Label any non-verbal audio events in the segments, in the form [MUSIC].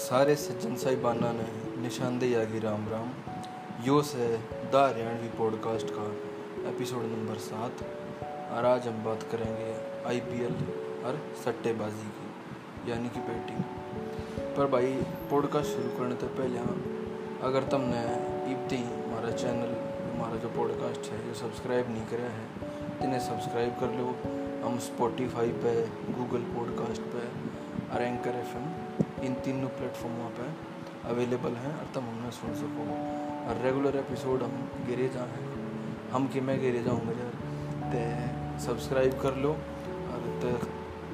सारे सज्जन साहिबाना ने निशानदेही आगे राम राम। यो से द हरियाणवी पॉडकास्ट का एपिसोड नंबर सात। और आज हम बात करेंगे आईपीएल और सट्टेबाजी की, यानी कि बैटिंग। पर भाई, पॉडकास्ट शुरू करने से पहले हाँ अगर तुमने इब्ते, हमारा चैनल, हमारा जो पॉडकास्ट है, जो सब्सक्राइब नहीं करा है इन्हें सब्सक्राइब कर लो। हम स्पॉटिफाई पे गूगल पॉडकास्ट पे और एंकर एफ़ इन तीनों प्लेटफॉर्मों पर अवेलेबल हैं और तुम हमें सुन सको। और रेगुलर एपिसोड हम गिरे जा हैं। हम कि मैं गिरे जाऊँगा यार तो सब्सक्राइब कर लो। और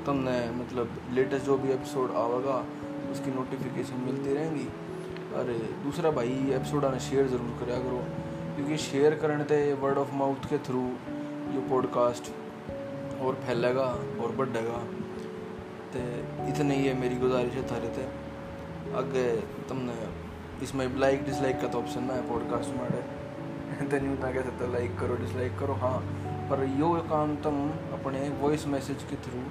तुमने मतलब लेटेस्ट जो भी एपिसोड आवेगा, उसकी नोटिफिकेशन मिलती रहेंगी। और दूसरा भाई एपिसोड आने शेयर ज़रूर करा करो क्योंकि शेयर करने ते वर्ड ऑफ़ माउथ के थ्रू जो पॉडकास्ट और फैलेगा और बढ़ेगा तो इतने ही है मेरी गुजारिश है थारे थे आगे तुमने इसमें लाइक डिसलाइक का तो ऑप्शन ना है पॉडकास्ट में [LAUGHS] तो नहीं कह सकते लाइक करो डिसलाइक करो हाँ। पर यो काम तुम अपने वॉइस मैसेज के थ्रू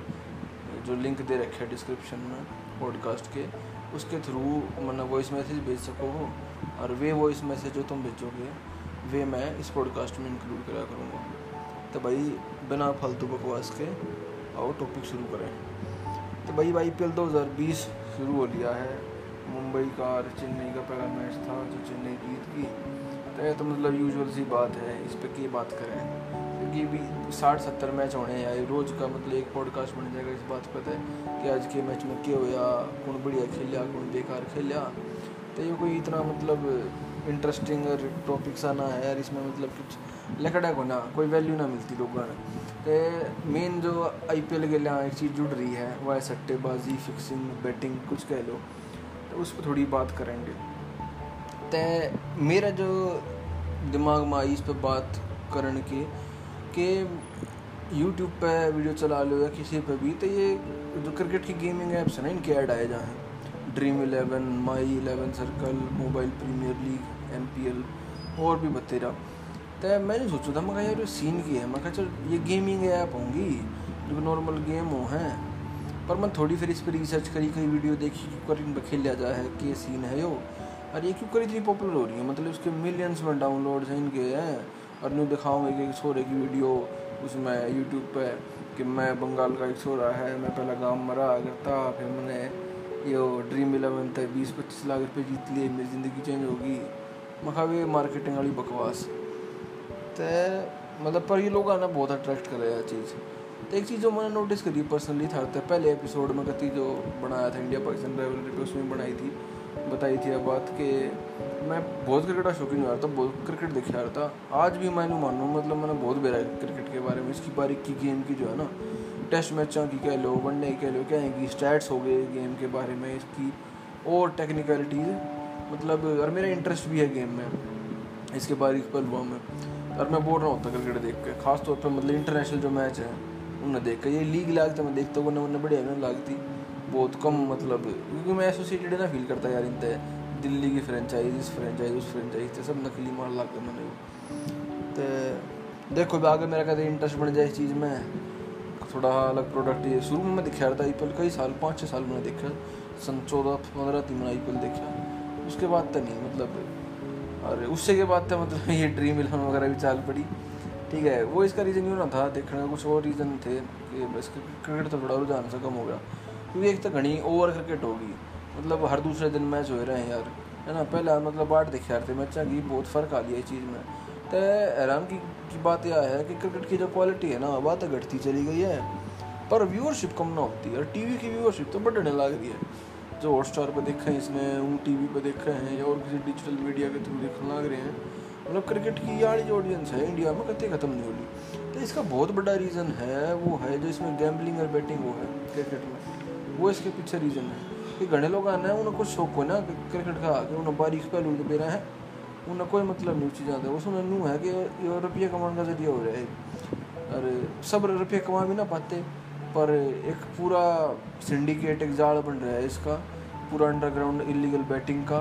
जो लिंक दे रखे है डिस्क्रिप्शन में पॉडकास्ट के, उसके थ्रू मतलब वॉइस मैसेज भेज सको हो। और वे वॉइस मैसेज जो तुम भेजोगे, वे मैं इस पॉडकास्ट में इंक्लूड करा करूँगा। तो भाई, बिना फालतू बकवास के आओ टॉपिक शुरू करें। तो भाई आई पी एल दो हज़ार बीस शुरू हो लिया है। मुंबई का और चेन्नई का पहला मैच था जो चेन्नई जीत गई तो ये तो मतलब यूजुअल सी बात है, इस पर क्या बात करें। क्योंकि तो भी साठ सत्तर मैच होने हैं, रोज़ का मतलब एक पॉडकास्ट बन जाएगा इस बात पर है कि आज के मैच में क्या होया कौन बढ़िया खेलिया कौन बेकार खेलिया तो ये कोई इतना मतलब इंटरेस्टिंग टॉपिक सा ना है यार, इसमें मतलब कुछ लकड़ा को ना कोई वैल्यू ना मिलती लोगों ने तो मेन जो आई पी एल के लिए एक चीज़ जुड़ रही है वह है सट्टेबाजी फिक्सिंग बैटिंग कुछ कह लो। तो उस पर थोड़ी बात करेंगे। तो मेरा जो दिमाग में आई इस पर बात करने के, कि यूट्यूब पे वीडियो चला लो या किसी पे भी तो ये जो क्रिकेट की गेमिंग ऐप्स है ना, इनके ऐड आए जाएँ Dream Eleven My Eleven Circle Mobile Premier League M और भी बतेरा तो मैंने सोचा था मैं यार सीन की है। मैं चल, ये गेमिंग ऐप होंगी, जो नॉर्मल गेम हो, हैं। पर मैं थोड़ी फिर इस पर रिसर्च करी, कई वीडियो देखी क्यों कर खेल जाए है, कि सीन है, यो। और ये क्यों कर, इतनी पॉपुलर हो रही है? मतलब उसके मिलियंस में डाउनलोड्स हैं इनके, हैं। और न्यू दिखाऊँगे कि छोरे की वीडियो उसमें यूट्यूब पे, कि मैं बंगाल का एक छोरा है, मैं पहला गाँव मरा, करता फिर मैंने ये ड्रीम इलेवन तक बीस पच्चीस लाख रुपये जीत लिए, मेरी ज़िंदगी चेंज होगी। मैं मार्केटिंग वाली बकवास। तो मतलब पर ये लोग आना बहुत अट्रैक्ट कर रहे हैं चीज़। तो एक चीज़ जो मैंने नोटिस करी पर्सनली था तो पहले एपिसोड में कती जो बनाया था इंडिया पाकिस्तान रेवलरी पे उसमें बनाई थी, बताई थी अब बात कि मैं बहुत क्रिकेट का शौकीन हुआ था, बहुत क्रिकेट देख रहा था। आज भी मैं मानूँ मतलब मैंने बहुत बेरा क्रिकेट के बारे में, इसकी बारीक की गेम की जो है ना टेस्ट मैचों की कह लो वनडे कह लो, क्या है कि स्टैट्स हो गए गेम के बारे में, इसकी और टेक्निकलिटीज़ मतलब और मेरा इंटरेस्ट भी है गेम में, इसके बारीक पलवा में। और मैं बोल रहा होता क्रिकेट देख के खास तौर पर मतलब इंटरनेशनल जो मैच है उन्हें देख के, ये लीग लाग तो मैं देखता हूँ, उन्हें बढ़िया नहीं लगती बहुत कम मतलब क्योंकि मैं एसोसिएटेड ना फील करता यार इन दिल्ली की फ्रेंचाइज इस फ्रेंचाइज उस फ्रेंचाइज सब नकली मार लग गए मैंने। तो देखो आगे मेरा कहते इंटरेस्ट बन जाए इस चीज़ में, थोड़ा अलग प्रोडक्ट ये शुरू में मैं दिखा रहा था आई कई साल, पाँच छः साल मैंने देखा, सन चौदह, पंद्रह तीन मैंने आई देखा। उसके बाद तो नहीं मतलब और उससे के बाद था मतलब ये ड्रीम इलेवन वगैरह भी चाल पड़ी। ठीक है वो इसका रीज़न यूँ ना था देखने का कुछ और रीज़न थे कि बस क्रिकेट तो थोड़ा रुझान से कम हो गया। क्योंकि एक तो घनी ओवर क्रिकेट होगी मतलब हर दूसरे दिन मैच हो रहे हैं यार है ना? पहले मतलब आठ देखे यार थे मैचा की बहुत फ़र्क आ गया इस चीज़ में। तो हैरान की, बात यह है कि क्रिकेट की जो क्वालिटी है ना बात तो घटती चली गई है। पर व्यूअरशिप कम ना होती है और टीवी की व्यूअरशिप तो बढ़ने लग रही है। जो हॉटस्टार पर देख रहे हैं इसने ऊँ टी वी पर देख रहे हैं या और किसी डिजिटल मीडिया के थ्रू देखने लग रहे हैं। मतलब क्रिकेट की यार जो ऑडियंस है इंडिया में कभी ख़त्म नहीं होगी। तो इसका बहुत बड़ा रीज़न है, वो है जो इसमें गैम्बलिंग और बैटिंग वो है क्रिकेट में। वो इसके पीछे रीज़न है कि घने लोग आना है, उन्हें कुछ शौक हो ना क्रिकेट का कि, उन्हें बारीक पहलू दे रहे हैं। उन्हें कोई मतलब नहीं चीज़ आता है उसमें नू है कि रुपये कमाने का ज़रिया हो रहा है। अरे, सब रुपये कमा भी ना पाते, पर एक पूरा सिंडिकेट एक जाल बन रहा है इसका। पूरा अंडरग्राउंड इलीगल बैटिंग का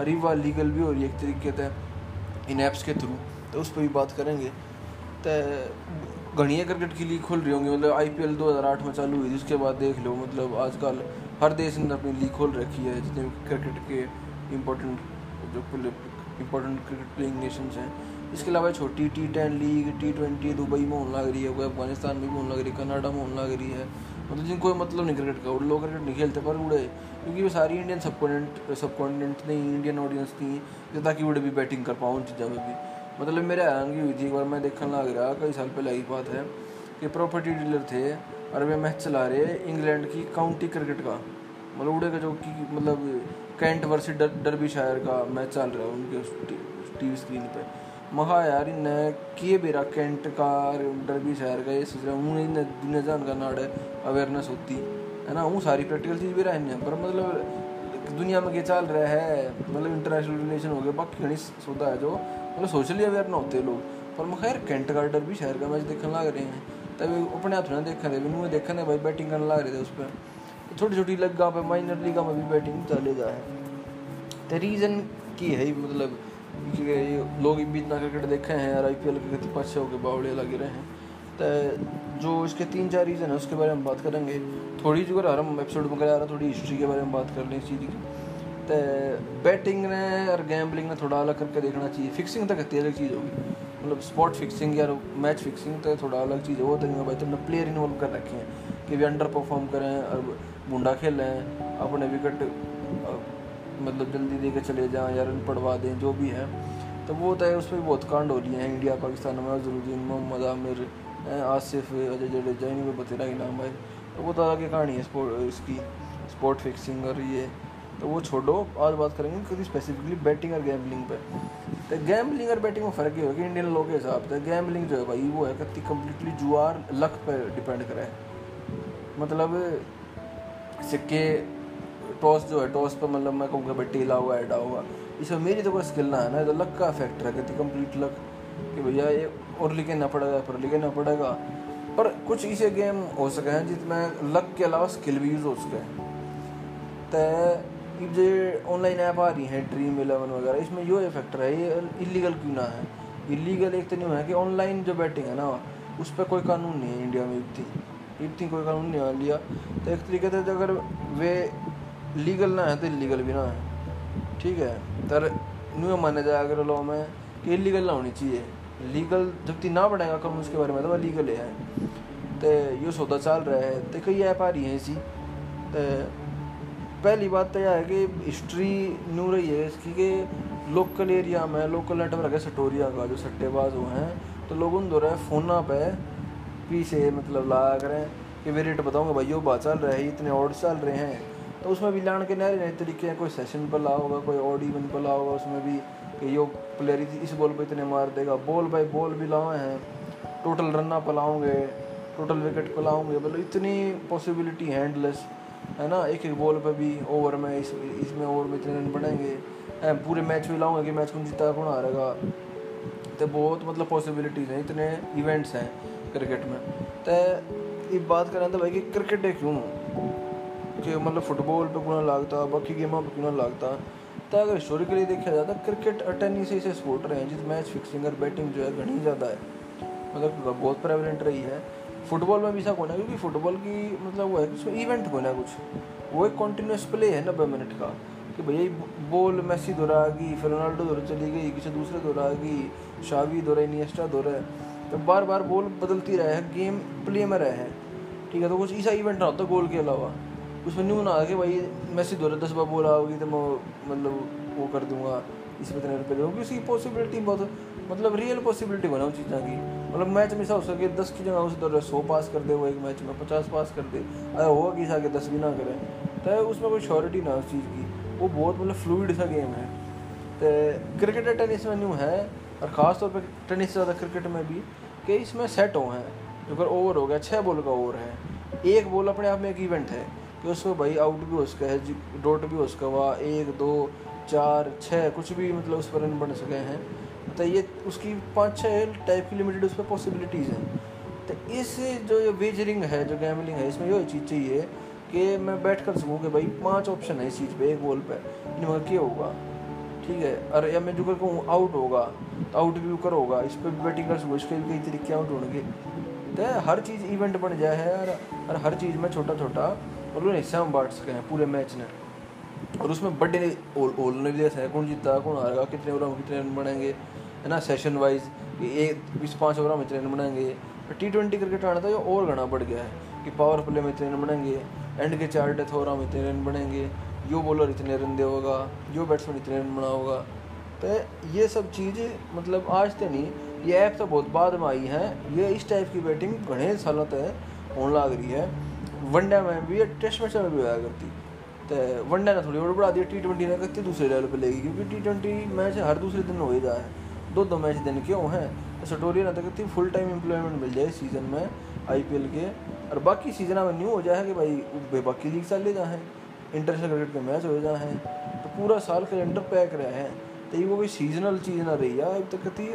अरीवा लीगल भी हो रही है एक तरीके से इन ऐप्स के थ्रू तो उस पर भी बात करेंगे। तो घनिया क्रिकेट की लीग खुल रही होंगी मतलब आई पी एल दो हज़ार आठ में चालू हुई थी, उसके बाद देख लो मतलब आजकल हर देश ने अपनी लीग खोल रखी है, जितने क्रिकेट के इम्पोर्टेंट जो इम्पोर्टेंट क्रिकेट प्लेइंग नेशंस हैं। इसके अलावा छोटी T Ten league T Twenty Dubai में होने लग रही है, कोई अफ़गानिस्तान में भी होने लग रही है, कनाडा में होने लग रही है। मतलब जिनको मतलब नहीं क्रिकेट का। लोग क्रिकेट नहीं खेलते पर उड़े। क्योंकि वो सारी इंडियन सब कॉन्टिनेंट नहीं इंडियन ऑडियंस थी ताकि उड़े भी बैटिंग कर पाऊँ उन चीज़ों में भी। मतलब मेरे हैरानगी हुई थी एक बार मैं देखने लग रहा कई साल पहले आई बात है कि प्रॉपर्टी डीलर थे और वे मैच चला रहे इंग्लैंड की काउंटी क्रिकेट का। मतलब उड़े का जो कि मतलब कैंट वर्सेस डर, डरबी शायर का मैच चल रहा है उनके टीवी स्क्रीन पे। महा यार इन किए बेरा कैंट का डरबी शायर का सोच रहा हूँ इन जान का नाड़ अवेयरनेस होती। है ना? हूँ सारी प्रैक्टिकल चीज़ भी रहनी पर मतलब दुनिया में क्या चल रहा है मतलब इंटरनेशनल रिलेशन हो गया बाकी घनी सौदा है जो मतलब सोशली अवेयर ना होते लोग। पर मैं खैर कैंट का डरबी शायर का मैच देखने लग रहे हैं तब अपने हाथ ना देखा थे मैंने देखा भाई बैटिंग करने लग रहे थे उस पर। छोटी छोटी लगा पे माइनर लीगा में भी बैटिंग चले जाए तो रीज़न की है मतलब लोग भी इतना क्रिकेट देखे हैं और आई पी एल के पाछे होकर बावड़े लगे रहे हैं। तो जो इसके तीन चार रीज़न है, उसके बारे में बात करेंगे। थोड़ी जो हर हम एपिसोड में करा थोड़ी हिस्ट्री के बारे में बात कर लें इस चीज़ की। तो बैटिंग ने और गैम्बलिंग ने थोड़ा अलग करके देखना चाहिए। फिक्सिंग तक कितनी अलग चीज़ होगी। मतलब स्पॉट फिक्सिंग या मैच फिक्सिंग तो थोड़ा अलग चीज़ है। वो तो नहीं भाई, तुमने प्लेयर इन्वॉल्व कर रखे हैं कि वे अंडर परफॉर्म करें और मुंडा खेलें अपने विकेट मतलब जल्दी दे के चले जाएँ या रन पढ़वा दें, जो भी है। तो वो तो है उस पर बहुत कांड हो रही हैं। इंडिया, पाकिस्तान में अजरुद्दीन मोहम्मद, आमिर आसिफ, अजय जडेजा इन बतेरा इनाम भाई तो वो तो की कहानी है स्पोर्ट, इसकी, स्पोर्ट फिक्सिंग और ये तो वो छोड़ो, आज बात करेंगे क्योंकि स्पेसिफिकली बैटिंग और गैम्बलिंग पे। तो गैम्बलिंग और बैटिंग में फ़र्क ये होगा इंडियन लोगों के हिसाब से गैम्बलिंग जो है भाई, वो है कि कम्प्लीटली जुआर, लक पर डिपेंड करे। मतलब सिक्के टॉस जो है, टॉस पर मतलब मैं कहूँगा भाई टेला हुआ एडा हुआ। इसमें मेरी तो कोई स्किल ना है ना तो लक का फैक्टर है कहती कंप्लीट लक, कि भैया ये और लिखे ना पड़ेगा, पर लिखे ना पड़ेगा। पर कुछ ऐसे गेम हो सके हैं जिसमें लक के अलावा स्किल भी यूज़ हो सके तो जो ऑनलाइन ऐप आ रही हैं ड्रीम इलेवन वगैरह, इसमें यो फैक्टर है, ये इलीगल क्यों ना है? इलीगल एक तो नहीं है कि ऑनलाइन जो बैटिंग है ना, उस पर कोई कानून नहीं है इंडिया में इतनी इतनी कोई कानून नहीं लिया तो एक तरीके से अगर वे लीगल ना है तो इलीगल भी ना है। ठीक है? तर न्यू माना जाए अगर लॉ में कि इलीगल ना होनी चाहिए। लीगल जब ती ना बढ़ेगा कम उसके बारे में तो वह लीगल है। तो ये सौदा चल रहा है। तो कई ऐप आ रही हैं इसी तो पहली बात तो यह है कि हिस्ट्री न्यू रही है इसकी कि लोकल एरिया में लोकल नेटवर्क है, सटोरिया का जो सट्टेबाज वो हैं तो लोग उन दो फ़ोना पे पीछे मतलब ला करें कि वे रेट बताऊँगा भाई, यो बात चल रहा है, इतने ऑर्ड चल रहे हैं। तो उसमें भी लाने के नए नए तरीके हैं। कोई सेशन पर ला होगा, कोई ऑड पर ला होगा, उसमें भी कि यो प्लेयर इस बॉल पर इतने मार देगा। बॉल बाई बॉल भी लाए हैं। टोटल रन्ना लाओगे टोटल विकेट पर लाओगे। मतलब इतनी पॉसिबिलिटी हैंडलेस है ना? एक एक बॉल पर भी ओवर में, इस, इसमें ओवर में इतने रन बढ़ेंगे। पूरे मैच में लाऊँगा कि मैच कौन जीता, कौन हारेगा। तो बहुत मतलब पॉसिबिलिटीज़ हैं। इतने इवेंट्स हैं क्रिकेट में। तो ये बात करें तो भाई कि क्रिकेट क्यों? कि मतलब फुटबॉल पे गुना लगता, बाकी गेमों पे गुना लगता। तो अगर हिस्टोरिकली देखा जाए तो क्रिकेट टेनिस ऐसे स्पोर्ट रहे हैं, जिस मैच फिक्सिंग और बैटिंग जो है घनी ज़्यादा है। मतलब बहुत प्रेवलेंट रही है। फुटबॉल में भी ऐसा कौन है, क्योंकि फुटबॉल की मतलब वो है, उसमें इवेंट कौन है कुछ? वो एक कॉन्टीन्यूस प्ले है नब्बे मिनट का, कि भैया बॉल मैसी गई फिर रोनाल्डो दौरा चली गई, किसी दूसरे गई शावी दौरा इनियस्टा दौरा तो बार बार बॉल बदलती रहे, गेम प्ले में रहे ठीक है तो कुछ ऐसा इवेंट ना होता गोल के अलावा। उसमें न्यू ना कि भाई मैसेज दो दस बार बोला होगी तो मैं मतलब वो कर दूँगा इसमें इतने रुपये दूँगा उसकी पॉसिबिलिटी बहुत मतलब रियल पॉसिबिलिटी बना उस चीज़ों की। मतलब मैच में ऐसा हो सके दस की जगह उस दौर सौ पास कर दे वो एक मैच में, पचास पास कर दे। अगर होगा कि आगे दस भी ना करें तो उसमें कोई श्योरिटी ना उस चीज़ की। वो बहुत मतलब फ्लूड सा गेम है। तो क्रिकेट टेनिस में न्यू है, और ख़ास तौर पर टेनिस से ज़्यादा क्रिकेट में भी, कि इसमें सेट हो हैं। जो अगर ओवर हो गया छः बॉल का ओवर है। एक बॉल अपने आप में एक इवेंट है। कि उसमें भाई आउट भी हो सका है डॉट भी हो सका हुआ, एक, दो, चार छः कुछ भी मतलब उस पर रन बन सके हैं। तो ये उसकी पाँच छः टाइप की लिमिटेड उस पर पॉसिबिलिटीज़ हैं। तो इस जो ये वेजरिंग है, जो गैमलिंग है, इसमें ये चीज़ चाहिए कि मैं बैठ कर सकूँ कि भाई पाँच ऑप्शन है इस चीज़ पे, एक बॉल पे। इनमें क्या होगा? ठीक है, और या मैं जो कर कहूँ आउट होगा तो आउट भी कर होगा इस पर भी बैटिंग कर सकूँ, इसके भी कई तरीके आउट होंगे तो हर चीज़ इवेंट बन जाए है और हर चीज़ में छोटा छोटा और उन्हें हिस्सा में बांट सके पूरे मैच ने। और उसमें बड़े ने भी जैसा कौन जीता, कौन हारेगा, कितने ओवर में कितने रन बनाएँगे, है ना सेशन वाइज कि एक, बीस, पाँच ओवर में इतने रन बनाएँगे। टी ट्वेंटी क्रिकेट आना था ये और घना बढ़ गया है, कि पावर प्ले में इतने रन बनाएँगे एंड के चार डेथ ओवर में इतने रन बनेंगे यो बॉलर इतने रन दे होगा यो बैट्समैन इतने रन बना होगा तो ये सब चीज़ मतलब आज तो नहीं, ये ऐप तो बहुत बाद में आई है, ये इस टाइप की बैटिंग घने सालों तक होने लग रही है। वनडे में भी टेस्ट मैच में भी होया करती। तो वनडे ने थोड़ी बढ़ा दिया टी ट्वेंटी ने करती दूसरे लेवल पर लेगी क्योंकि टी ट्वेंटी मैच हर दूसरे दिन हो ही जाए दो दो मैच दिन क्यों हैं? तो सटोरिया ने तो कहती फुल टाइम एम्प्लॉयमेंट मिल जाए सीज़न में आईपीएल के। और बाकी सीज़न में न्यू हो जाए कि भाई बाकी लीग चल जाए इंटरनेशनल क्रिकेट के मैच हो जाए तो पूरा साल कैलेंडर पैक रहे हैं। तो ये वो कोई सीजनल चीज़ ना रही है अब तक कहती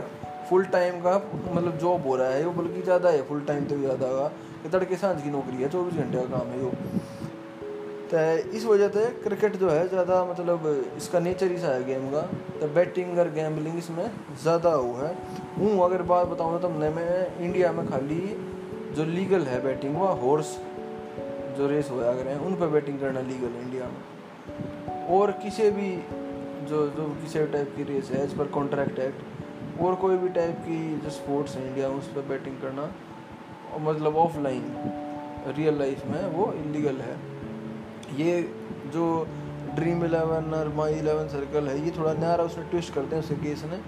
फुल टाइम का मतलब जॉब हो रहा है, वो बल्कि ज़्यादा है फुल टाइम तो ज़्यादा होगा। कि तड़के साँझ की नौकरी है, चौबीस घंटे का काम है वो तो इस वजह से क्रिकेट जो है, ज़्यादा मतलब इसका नेचर ही सा है गेम का। तो बैटिंग और गैम्बलिंग इसमें ज़्यादा वो है। हूँ, अगर बात बताऊँ तो हमने में इंडिया में खाली जो लीगल है बैटिंग वो हॉर्स जो रेस होया हैं उन पर बैटिंग करना लीगल है इंडिया में। और किसी भी जो जो किसी टाइप की रेस है एज पर कॉन्ट्रैक्ट एक्ट और कोई भी टाइप की जो स्पोर्ट्स है इंडिया में, उस पर बैटिंग करना मतलब ऑफलाइन रियल लाइफ में वो इलीगल है। ये जो ड्रीम इलेवन और माई इलेवन सर्कल है, ये थोड़ा नया रहा उसने ट्विस्ट करते हैं उसके केस ने,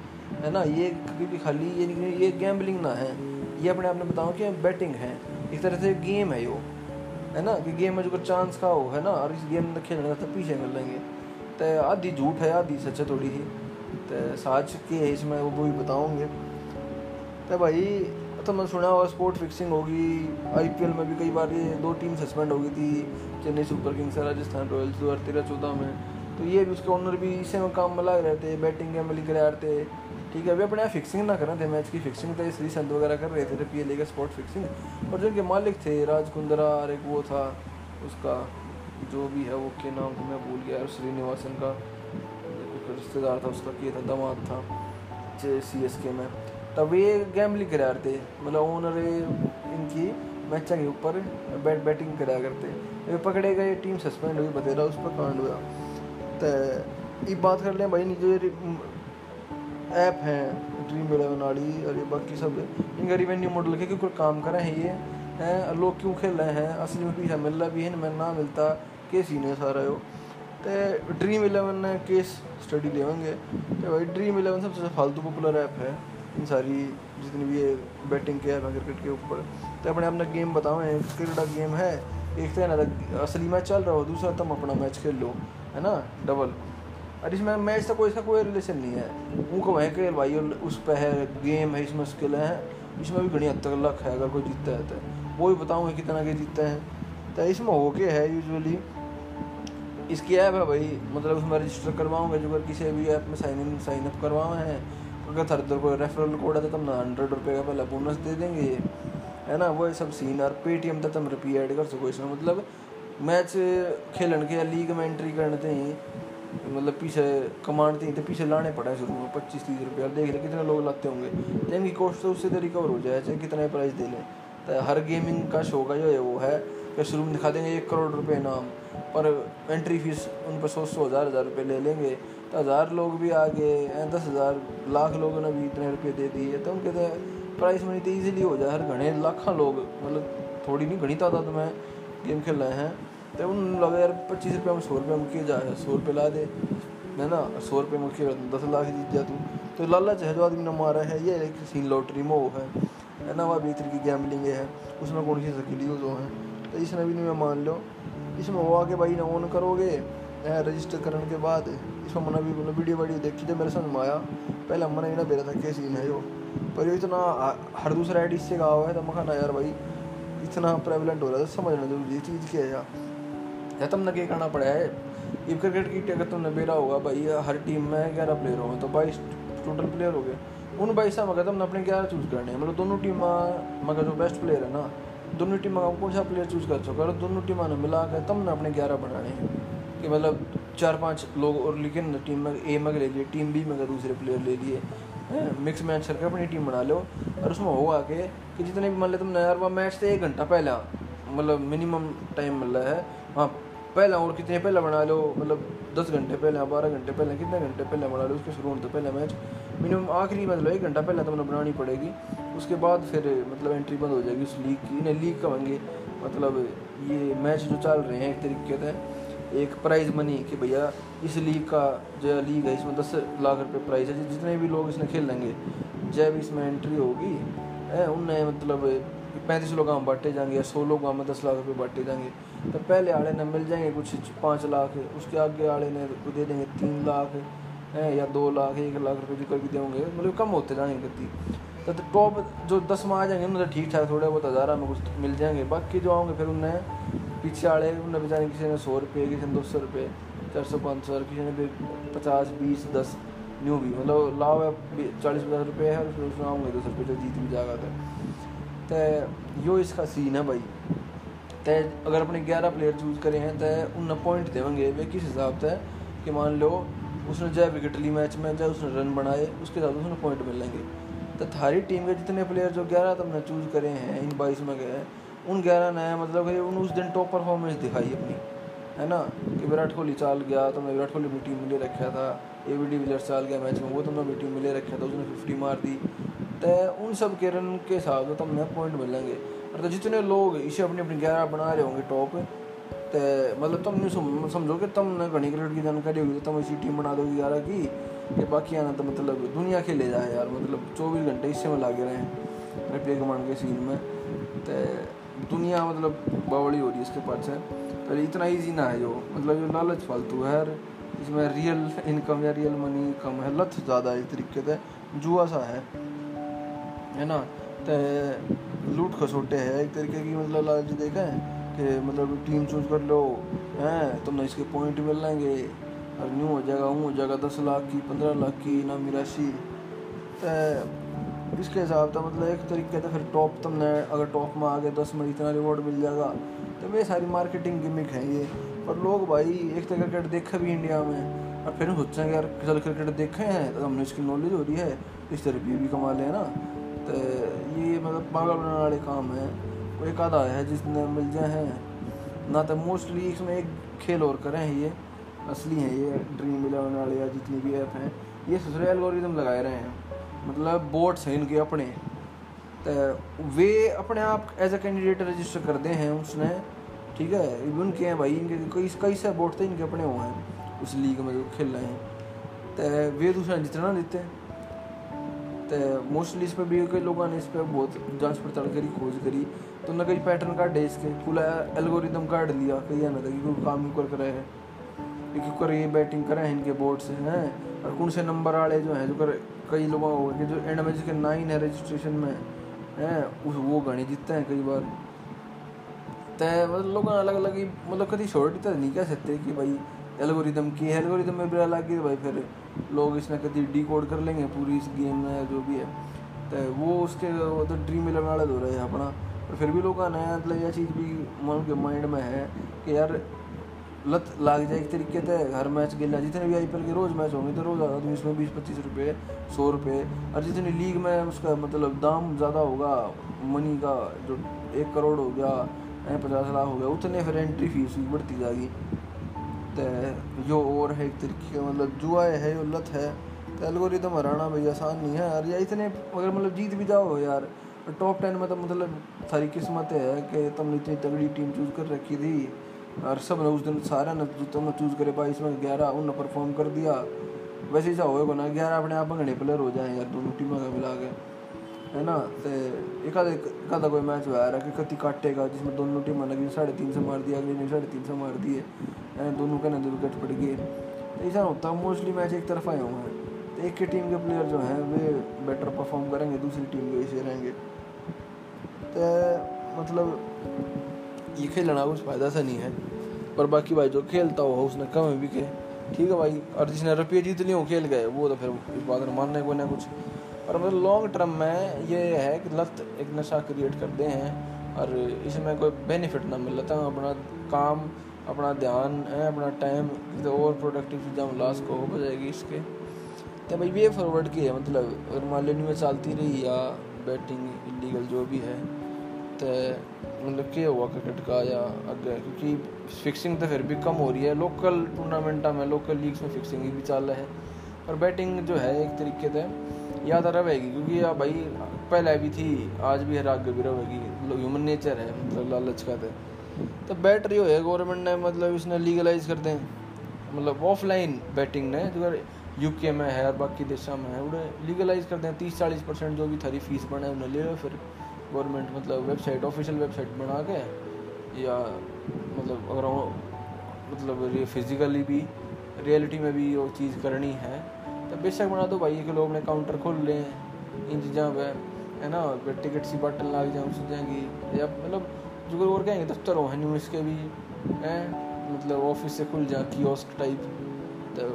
है ना? ये क्योंकि खाली ये ये गैम्बलिंग ना है। ये अपने आप ने बताऊँ कि बैटिंग है। एक तरह से गेम है यो, है ना? कि गेम में जो चांस का हो, है ना? और इस गेम में खेलने का पीछे मिल लेंगे। तो आधी झूठ है, आधी सच है थोड़ी ही तो साच के इसमें, वो भी बताऊँगे। तो भाई तो मैं सुना हुआ स्पोर्ट फिक्सिंग होगी आईपीएल में भी कई बार ये दो टीम सस्पेंड हो गई थी, चेन्नई सुपर किंग्स और राजस्थान रॉयल्स दो हज़ार तेरह, चौदह में। तो ये भी उसके ओनर भी इसे में काम में लग रहे थे बैटिंग गेम लिख रहे थे। ठीक है, अभी अपने यहाँ फिक्सिंग ना कर रहे थे मैच की फिक्सिंग तो श्री संत वगैरह कर रहे थे पी एल का स्पोर्ट फिक्सिंग और जो उनके मालिक थे, राज कुंदरा और एक वो था, उसका जो भी है, वो के नाम को मैं भूल गया, श्रीनिवासन का, रिश्तेदार था, उसका किया था, दमाद था सी एस के में। तब ये गैमलिंग करा थे मतलब ओनर इनकी मैच के ऊपर बैट बैटिंग करा करते। ये पकड़े गए टीम सस्पेंड हुई, बतेरा उस पर कांड हुआ। तो ये बात कर लें भाई जो ऐप हैं ड्रीम इलेवन वाली और ये बाकी सब, इनका रिवेन्यू मॉडल के क्योंकि काम कर रहे हैं ये। हैं, लोग क्यों खेल रहे हैं? असली में पीछा मिल रहा भी है इनमें ना मिलता। के सीन है सारा यो। तो ड्रीम इलेवन ने केस स्टडी लेवेंगे तो भाई ड्रीम इलेवन सबसे फालतू पॉपुलर ऐप है। इन सारी जितनी भी ये बैटिंग के है क्रिकेट के ऊपर। तो अपने अपना गेम बताओ क्रिकेट का गेम है। एक तो है ना, असली मैच चल रहा हो, दूसरा तुम अपना मैच खेल लो है ना डबल और इसमें मैच का कोई, इसका कोई रिलेशन नहीं है। वो उनको वहीं खेल भाई उस पर है गेम है, इसमें स्किल है। इसमें भी घनी हद तक लक है, अगर कोई जीतता है तो। वो भी बताऊँगा कितना के जीतते हैं। तो इसमें हो के है यूजुअली इसकी ऐप है भाई मतलब उसमें रजिस्टर करवाऊँगा, जो अगर किसी भी ऐप में साइन इन साइन अप करवाए हैं अगर थर उधर कोई रेफरल कोड है तो तुम ना हंड्रेड रुपये का पहले बोनस दे देंगे। है ना? वो सब सीन और पेटीएम तक तुम रुपये ऐड कर सको इसमें। मतलब मैच खेलन के या लीग में एंट्री करने ही मतलब पीछे कमांड थी तो पीछे लाने पड़ा शुरू में। पच्चीस, तीस रुपये देख ले कितने लोग लाते होंगे। तो इनकी कॉस्ट तो उससे तो रिकवर हो जाए। चाहे कितना प्राइस दे लें। तो हर गेमिंग का शो का जो है वो है कि शुरू में दिखा देंगे एक करोड़ रुपये नाम। पर एंट्री फ़ीस उन पर सौ सौ, हज़ार हज़ार रुपये ले लेंगे। हज़ार लोग भी आ गए दस हज़ार, लाख लोगों ने भी इतने रुपये दे दिए तो उनके तो प्राइस मनी तो ईजिली हो जाए, हर घने लाखों लोग मतलब थोड़ी नहीं घनी तादाद में गेम खेल रहे हैं तो उन लगे यार पच्चीस रुपये में सौ रुपये में किए जाए सौ रुपये ला दे, है ना, सौ रुपये में दस लाख जीत जा तू तो लालच है जो आदमी ने मारा है, ये एक सीन लॉटरी में वो है है ना, वह भी तरह की गैमलिंग है, उसमें कौन सी सकीली जो है तो इसने भी नहीं मान लो, इसमें वो आके भाई ना ऑन करोगे रजिस्टर करने के बाद इसमें मैंने भी मतलब वीडियो वीडियो देखी जब मेरे समझ में आया पहले मैंने भी ना बेरा था क्या सीन है जो पर ये इतना हर दूसरा एड इससे कहा हुआ है तो मैं कहना यार भाई इतना प्रेवलेंट हो रहा है समझना ज़रूरी चीज़ क्या है या तुमने क्या करना पड़ा है ये क्रिकेट की अगर तुमने बेरा होगा भाई हर टीम में ग्यारह प्लेयर होंगे तो बाईस टोटल प्लेयर हो गए उन बाईस में अगर तुमने अपने ग्यारह चूज़ करने हैं मतलब दोनों टीम मगर जो बेस्ट प्लेयर है ना दोनों टीम का कौन सा प्लेयर चूज़ कर चुका है दोनों टीम ने मिला कर तुमने अपने ग्यारह बनाने हैं कि मतलब चार पाँच लोग और लेकिन टीम में ए में ले लिए टीम बी में दूसरे प्लेयर ले लिए मिक्स मैच करके अपनी टीम बना लो। और उसमें होगा कि जितने भी, मान ले तुम यार वो मैच से एक घंटा पहला मतलब मिनिमम टाइम मिल रहा है हाँ पहला और कितने पहले बना लो मतलब दस घंटे पहले बारह घंटे पहले, कितने घंटे पहले बना लो, उसके शुरू होने पहले मैच मिनिमम आखिरी मतलब एक घंटा पहले तुमने बनानी पड़ेगी। उसके बाद फिर मतलब एंट्री बंद हो जाएगी उस लीग की। इन्हें लीग कहेंगे मतलब ये मैच जो चल रहे हैं एक तरीके से एक प्राइज़ मनी कि भैया इस लीग का जो लीग है, इसमें दस लाख रुपए प्राइज़ है। जितने भी लोग इसमें खेल लेंगे, जब इसमें एंट्री होगी है उनने मतलब पैंतीस लोग हम बांटे जाएँगे या सौ लोग में दस लाख रुपए बांटे जाएँगे। तो पहले आड़े ने मिल जाएँगे कुछ पाँच लाख, उसके आगे आड़े ने दे देंगे तीन लाख है या दो लाख, एक लाख रुपए ज़िक्र भी देंगे मतलब कम होते जाएँगे गति तो टॉप जो दस में आ जाएँगे उन्हें तो ठीक ठाक थोड़े बहुत हज़ार में कुछ मिल जाएँगे। बाकी जो आओगे फिर उन्हें पीछे आड़े उन्हें बेचारे किसी ने सौ रुपये, किसी ने दो सौ रुपये, चार सौ, पाँच सौ, किसी ने भी पचास, बीस, दस, न्यू भी। मतलब लाभ है चालीस, पचास रुपये है, उसमें उसमें आऊँगे दो सौ रुपये जो जीत भी जाएगा तो। तो यो इसका सीन है भाई। तो अगर अपने ग्यारह प्लेयर चूज़ करें हैं तो उन्हें पॉइंट देवेंगे वे किस हिसाब से कि मान लो उसने चाहे विकेट ली मैच में चाहे उसने रन बनाए, उसके साथ उसने पॉइंट मिलेंगे तो थारी टीम के जितने प्लेयर जो ग्यारह तुमने चूज़ करे हैं, इन बाईस में गए उन ग्यारह ने मतलब कि उन उस दिन टॉप परफॉर्मेंस दिखाई अपनी, है ना? कि विराट कोहली चाल गया, तुमने विराट कोहली अपनी टीम में ले रखा था ए वी डिविलियर्स चाल गया मैच में, वो तुमने अपनी टीम में ले रखा था, उसने फिफ्टी मार दी। तो उन सब के रन के हिसाब से तुमने पॉइंट मिलेंगे। और तो जितने लोग इसे अपनी अपनी ग्यारह बना रहे होंगे टॉप तो मतलब तुम समझो कि तुमने घनी क्रिकेट की जानकारी होगी तो तुम इसी टीम बना दोगे ग्यारह की, कि बाकी आना तो मतलब दुनिया खेले जाए यार मतलब चौबीस घंटे इससे में लागे रहे हैं प्ले कमांड के सीन में। तो दुनिया मतलब बावड़ी हो रही है इसके पास, है। पर इतना ईजी ना है जो मतलब जो लालच फालतू है इसमें रियल इनकम या रियल मनी कम है, लत ज़्यादा एक तरीके से, जुआ सा है। है ना? तो लूट खसोटे है, एक तरीके की मतलब लालच देखा है कि मतलब टीम चूज़ कर लो, हैं, तुमने इसके पॉइंट मिल लेंगे, और न्यू हो जाएगा वो हो जाएगा दस लाख की, पंद्रह लाख की इनामी राशि। तो इसके हिसाब से मतलब एक तरीके से फिर टॉप तुमने अगर टॉप में आ गए, दस में इतना रिवॉर्ड मिल जाएगा। तो वे सारी मार्केटिंग गिमिक है ये। पर लोग भाई, एक तो क्रिकेट देखे भी इंडिया में, और फिर सोचेंगे यार चल क्रिकेट देखे हैं तो हमने इसकी नॉलेज हो रही है, इस तरह भी भी कमा लें ना? तो ये मतलब पागल बनाने वाले काम है। कोई एक आधा है जिसने मिल जाए हैं। ना तो मोस्टली इसमें एक खेल और करें ये। असली हैं ये ड्रीम इलेवन वाले या जितनी भी ऐप हैं। ये ससुरे एल्गोरिदम लगाए रहे हैं। मतलब बोर्ड्स हैं इनके अपने। तो वे अपने आप एज अ कैंडिडेट रजिस्टर करते हैं उसने। ठीक है? उनके हैं भाई, इनके कई कई से बोर्ड थे इनके अपने हुए हैं। उस लीग में जो खेल रहे हैं। तो वे दूसरा जितना देते। हैं तो मोस्टली इस पर भी कई लोगों ने इस पर बहुत जाँच पड़ताल करी, खोज करी। तो उन्होंने कई पैटर्न काटे इसके। पूरा एल्गोरिदम काट लिया कई है ना था कि कोई काम कर रहे हैं। क्योंकि कर ये बैटिंग करें इनके बोर्ड से हैं। और कौन से नंबर वाले जो हैं, जो कर कई लोगों के जो एंड में जिसके नाइन है रजिस्ट्रेशन में, हैं, उस वो गाने जीतते हैं कई बार। तय मतलब लोग अलग अलग ही मतलब कभी छोटी तो नहीं कह सकते कि भाई एल्गोरिदम की है एल्गोरिदम में भी अलग ही भाई फिर लोग इसमें कभी डी कोड कर लेंगे पूरी इस गेम में जो भी है। तो वो उसके तो ड्रीम इलेवन वाले हो रहे हैं अपना, पर फिर भी लोग नया मतलब यह चीज़ भी मन के माइंड में है कि यार लत लाग जाए एक तरीके से हर मैच खेलना, जितने भी आईपीएल के रोज़ मैच होंगे तो रोज़ आदमी उसमें बीस पच्चीस रुपये, सौ रुपये। और जितनी लीग में उसका मतलब दाम ज़्यादा होगा मनी का जो एक करोड़ हो गया पचास लाख हो गया, उतने फिर एंट्री फ़ीस भी बढ़ती जाएगी। तो जो और है एक तरीके का मतलब जुआ है जो लत है। तो एल्गोरिदम हराना भाई, आसान नहीं है। यार या इतने अगर मतलब जीत भी जाओ यार टॉप टेन में तो मतलब सारी किस्मत है कि तुमने इतनी तगड़ी टीम चूज़ कर रखी थी। और सबने उस दिन सारा ने चूज़ करे पाई इसमें ग्यारह उन परफॉर्म कर दिया। वैसे ही होएगा ना ग्यारह अपने आप घने प्लेयर हो जाए यार, दोनों टीमों का मिला के। है ना? तो एक आधा एक आधा कोई मैच हुआ है कि कति काटेगा, जिसमें दोनों टीमें लगी साढ़े तीन से मार दिया, अगली ने साढ़े तीन से मार दिए। दोनों के ना विकेट पड़ गए। तो ऐसा होता है मोस्टली मैच एक तरफ़ हुए। हैं तो एक की टीम के प्लेयर जो हैं, वे बेटर परफॉर्म करेंगे, दूसरी टीम के ऐसे रहेंगे। तो मतलब ये खेलना कुछ फ़ायदा सा नहीं है। पर बाकी भाई जो खेलता हो उसने कम भी के ठीक है भाई, और जिसने रुपये जीत लिए हो खेल गए। वो तो फिर इस बात में मानने को ना कुछ। पर मतलब लॉन्ग टर्म में ये है कि लत एक नशा क्रिएट करते हैं, और इसमें कोई बेनिफिट ना मिल रहा अपना काम, अपना ध्यान, है, अपना टाइम तो और प्रोडक्टिव चीज़ें लास को हो जाएगी इसके। तो भाई वे फॉरवर्ड की है मतलब अगर मान लो में चलती रही या बैटिंग इलीगल जो भी है तो मतलब क्या हुआ क्रिकेट का या अगर क्योंकि फिक्सिंग तो फिर भी कम हो रही है। लोकल टूर्नामेंटा में लोकल लीग्स में फिक्सिंग भी चल रहा है। और बैटिंग जो है एक तरीके से याद रहेगी क्योंकि यार भाई, पहले भी थी, आज भी है आगे भी रहेगी ह्यूमन नेचर है मतलब लालच का तो। बैट रही हो गवर्नमेंट ने मतलब इसने लीगलाइज कर दें। मतलब ऑफलाइन बैटिंग ने, जो यूके में है और बाकी देशों में है उन्हें लीगलाइज कर दें। तीस चालीस परसेंट जो भी थारी फ़ीस बने उन्हें ले लो फिर। गवर्नमेंट मतलब वेबसाइट, ऑफिशियल वेबसाइट बना के या मतलब अगर मतलब ये फिज़िकली भी रियलिटी में भी वो चीज़ करनी है तो बेशक बना दो भाई कि लोग अपने काउंटर खोल लें, इन चीज़ों पर है ना? फिर टिकट सी बटन लग जाए चीज़ें की या मतलब जो और कहेंगे, दफ्तर हो न्यूज़ के भी, हैं? मतलब ऑफ़िस से खुल जाए कियोस्क टाइप तो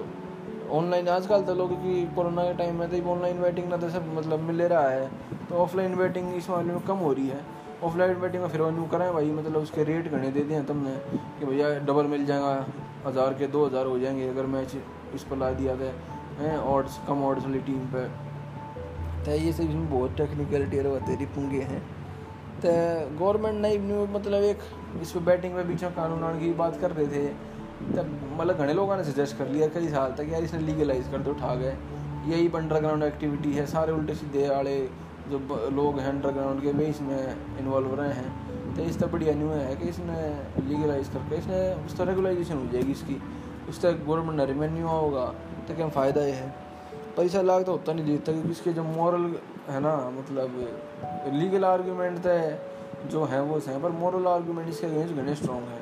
ऑनलाइन आजकल तो लोग की कोरोना के टाइम में तो ऑनलाइन वेटिंग ना तो सब मतलब मिल रहा है। तो ऑफलाइन वेटिंग इस मामले में कम हो रही है। ऑफलाइन वेटिंग में फिर न्यू कराएँ भाई मतलब उसके रेट घने दे दिए तुमने कि भैया डबल मिल जाएगा, हज़ार के दो हज़ार हो जाएँगे अगर मैच इस पर ला दिया था हैं ऑर्ड्स कम ऑर्ड्स वाली टीम पर तो ये सब इसमें बहुत टेक्निकलिटी और तेरी पुंगे हैं। तो गवर्नमेंट ने मतलब एक इस पर बैटिंग में बीच में कानून की बात कर रहे थे। तब मतलब घने लोगों ने सजेस्ट कर लिया, कई साल तक, यार, इसने लीगलाइज कर दो उठा गए। यही अंडरग्राउंड एक्टिविटी है, सारे उल्टे सीधे वाले जो लोग हैं अंडरग्राउंड के वे इसमें इन्वॉल्व रहे हैं। तो इस तरह बढ़िया न्यू है कि इसने लीगलाइज करके, इसने उस तरह रेगुलाइजेशन हो जाएगी इसकी। उस तरह गवर्नमेंट ने रेवेन्यू होगा तो क्या फ़ायदा ये है? पैसा लाग तो होता नहीं देता क्योंकि इसके जो मॉरल है ना मतलब लीगल आर्ग्यूमेंट तो जो है वो हैं, पर मॉरल आर्ग्यूमेंट इसके अगेंस्ट घने स्ट्रॉन्ग है।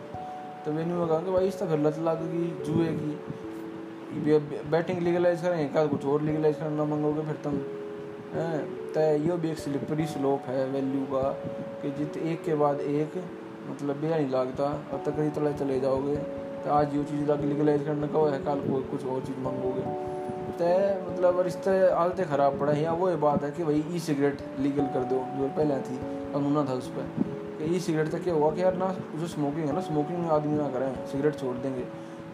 तो मैंने वो कहा कि भाई इस तो फिर लत लगेगी जुए की बैटिंग लीगलाइज करेंगे क्या कुछ और लीगलाइज करना मंगोगे फिर तुम। हैं? तो ये भी एक स्लिपरी स्लोप है वैल्यू का, कि जित एक के बाद एक मतलब बेहा नहीं लागता। और तक ही तले चले जाओगे तो आज ये चीज़ लग लीगलाइज करने का है, कल को कुछ और चीज़ मंगोगे। तो मतलब और इस तरह आदतें ख़राब पड़ा या वो ये बात है कि भाई ई सिगरेट लीगल कर दो, जो पहले थी, कानूना था उस पर। ई सिगरेट तक क्या हुआ कि यार ना जो स्मोकिंग है ना स्मोकिंग आदमी ना करें सिगरेट छोड़ देंगे।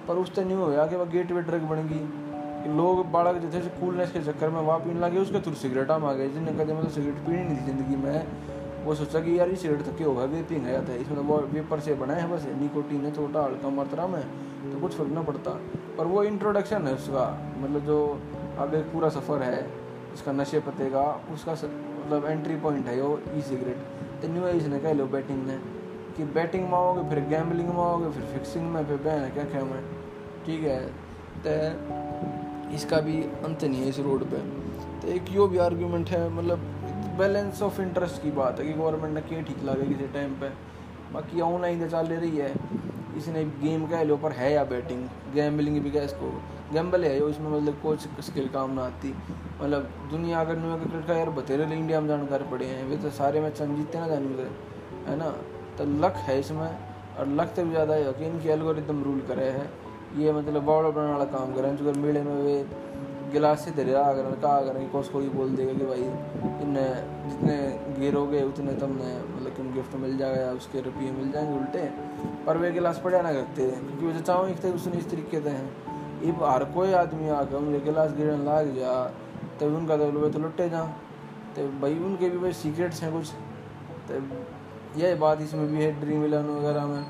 पर उस तरह नहीं होया कि वह गेट वे ड्रग बन गई। लोग बालक जैसे कूलनेस के चक्कर में वहाँ पीने लगे, उसके थ्रू सिगरेट हम आ गए। जिन्हें कहते मतलब सिगरेट पीनी नहीं ज़िंदगी में। वो सोचा कि यार ये सिगरेट क्या होगा वेपिंग है था इसमें वो वेपर से बना है बस निकोटीन है, छोटा हल्का मात्रा में तो कुछ फ़र्क ना पड़ता। पर वो इंट्रोडक्शन है उसका मतलब जो आगे पूरा सफ़र है उसका नशे पते का, उसका मतलब एंट्री पॉइंट है वो ई सिगरेट तो न्यू एज ने कह, लो बैटिंग ने कि बैटिंग में आओगे, फिर गैम्बलिंग में आओगे, फिर फिक्सिंग में, फिर बहन क्या क्या मैं? ठीक है तो इसका भी अंत नहीं है इस रोड पे। तो एक यो भी आर्ग्यूमेंट है मतलब बैलेंस ऑफ़ इंटरेस्ट की बात है कि गवर्नमेंट ने क्या ठीक लगे किसी टाइम पे? बाकी ऑनलाइन तो चल रही है। इसने गेम कह लो, पर है या बैटिंग। गैम्बलिंग भी क्या इसको। गैम्बल है इसमें मतलब कोच स्किल काम ना आती। मतलब दुनिया अगर न्यू क्रिकेट का यार बतेरे इंडिया में जानकार पड़े हैं, वे तो सारे मैच हम जीतते ना जानू है ना? तो लक है इसमें, और लक तो भी ज़्यादा है कि एल्गोरिदम रूल करे है। ये मतलब बॉल बनाने वाला काम करें जो मेले में वे गिलास से दे अगर कहा अगर कोस कोई बोल देगा कि भाई इन जितने गिरोगे उतने तुमने मतलब कि गिफ्ट मिल जाएगा या उसके रुपये मिल जाएँगे उल्टे। पर वे गिलास पड़े ना करते क्योंकि वो चाहो एक उसने इस तरीके से हैं। इब हर कोई आदमी आकर उनके गिलास गिरने लाग जा तभी उनका तो वे तो लुटे जा। तो भाई उनके भी भाई सीक्रेट्स हैं कुछ। तो यह बात इसमें भी है ड्रीम इलेवन वगैरह में,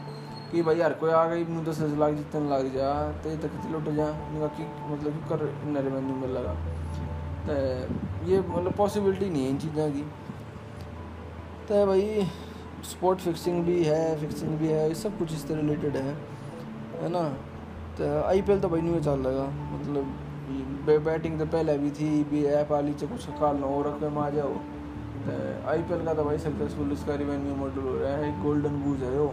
कि भाई हर कोई आ गई मुँह दस लाख जितने लग जा तो तक लुट जा। उनका कि मतलब कर इन रेवेन्यू मिल लगा तो ये मतलब पॉसिबिलिटी नहीं है इन चीज़ों की। तो भाई स्पोर्ट फिक्सिंग भी है फिक्सिंग भी है सब कुछ इससे रिलेटेड है है ना? तो आई पी एल तो भाई नहीं चल रहा मतलब बैटिंग तो पहले भी थी भी ऐप वाली से कुछ काल और रख में आ जाओ। तो आई पी एल का तो भाई सक्सेसफुल इसका रिवेन्यू मॉडल हो रहा है गोल्डन बूज है वो।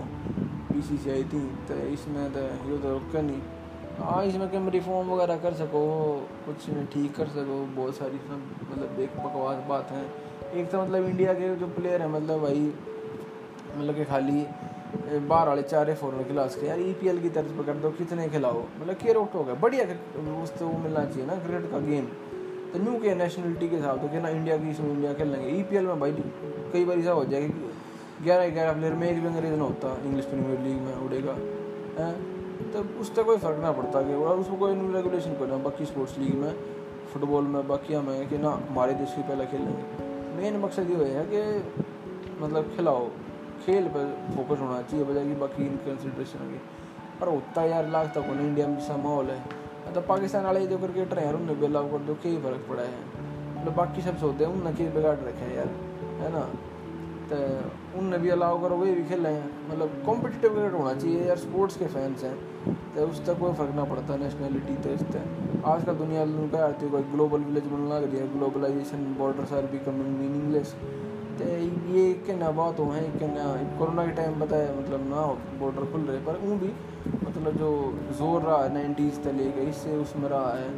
पी सी सी आई थी तो इसमें तो ये तो रुका नहीं। हाँ इसमें कम रिफॉर्म वगैरह कर सको, कुछ ठीक कर सको, बहुत सारी सब मतलब एक बकवास बात है। एक तो मतलब इंडिया के जो प्लेयर हैं मतलब भाई मतलब कि खाली बाहर वाले चारे फॉरन क्लास के, यार ई e की तर्ज पर कर दो कितने खिलाओ? मतलब के रोक हो गया। बढ़िया उस तो वो मिलना चाहिए ना क्रिकेट का गेम तो न्यू के नेशनलिटी के हिसाब से ना इंडिया की, इसमें इंडिया खेल लेंगे। ई e में भाई, कई बार ऐसा हो जाएगा कि ग्यारह ग्यारह प्लेयर में एक भी अंग्रेज़ ना होता इंग्लिश प्रीमियर लीग में उड़ेगा। है? तो उससे कोई फ़र्क ना पड़ता कि और उसको कोई रेगुलेशन करना बाकी स्पोर्ट्स लीग में फुटबॉल में, बाकी में कि ना, हमारे देश की पहले खेलेंगे मेन मकसद ये है कि मतलब खिलाओ। खेल पर फोकस होना चाहिए बजाय कि बाकी कंसिड्रेशन आगे पर होता यार लाख तक होना इंडिया में जैसा माहौल है। तो पाकिस्तान वाले जो क्रिकेटर हैं उन्हें बेला कर दो कई फ़र्क पड़ा है। मतलब बाकी सब सोते हैं उन्हें खेल बिगाड़ रखे हैं यार, है ना? तो उनने भी अलाउ करो, वे भी खेलें। मतलब कॉम्पिटिटिव क्रिकेट होना चाहिए यार स्पोर्ट्स के फैंस हैं। तो उस तक कोई फ़र्क ना पड़ता नेशनैलिटी तो इस आज का दुनिया का आती है ग्लोबल विलेज बनने लग रही है globalisation border are becoming meaningless तो ये के ना बात हो है, कि ना कोरोना के टाइम बताया मतलब ना बॉर्डर खुल रहे पर ऊँ भी मतलब जो ज़ोर रहा है नाइन्टीज़ तक लेके, इससे उसमें रहा है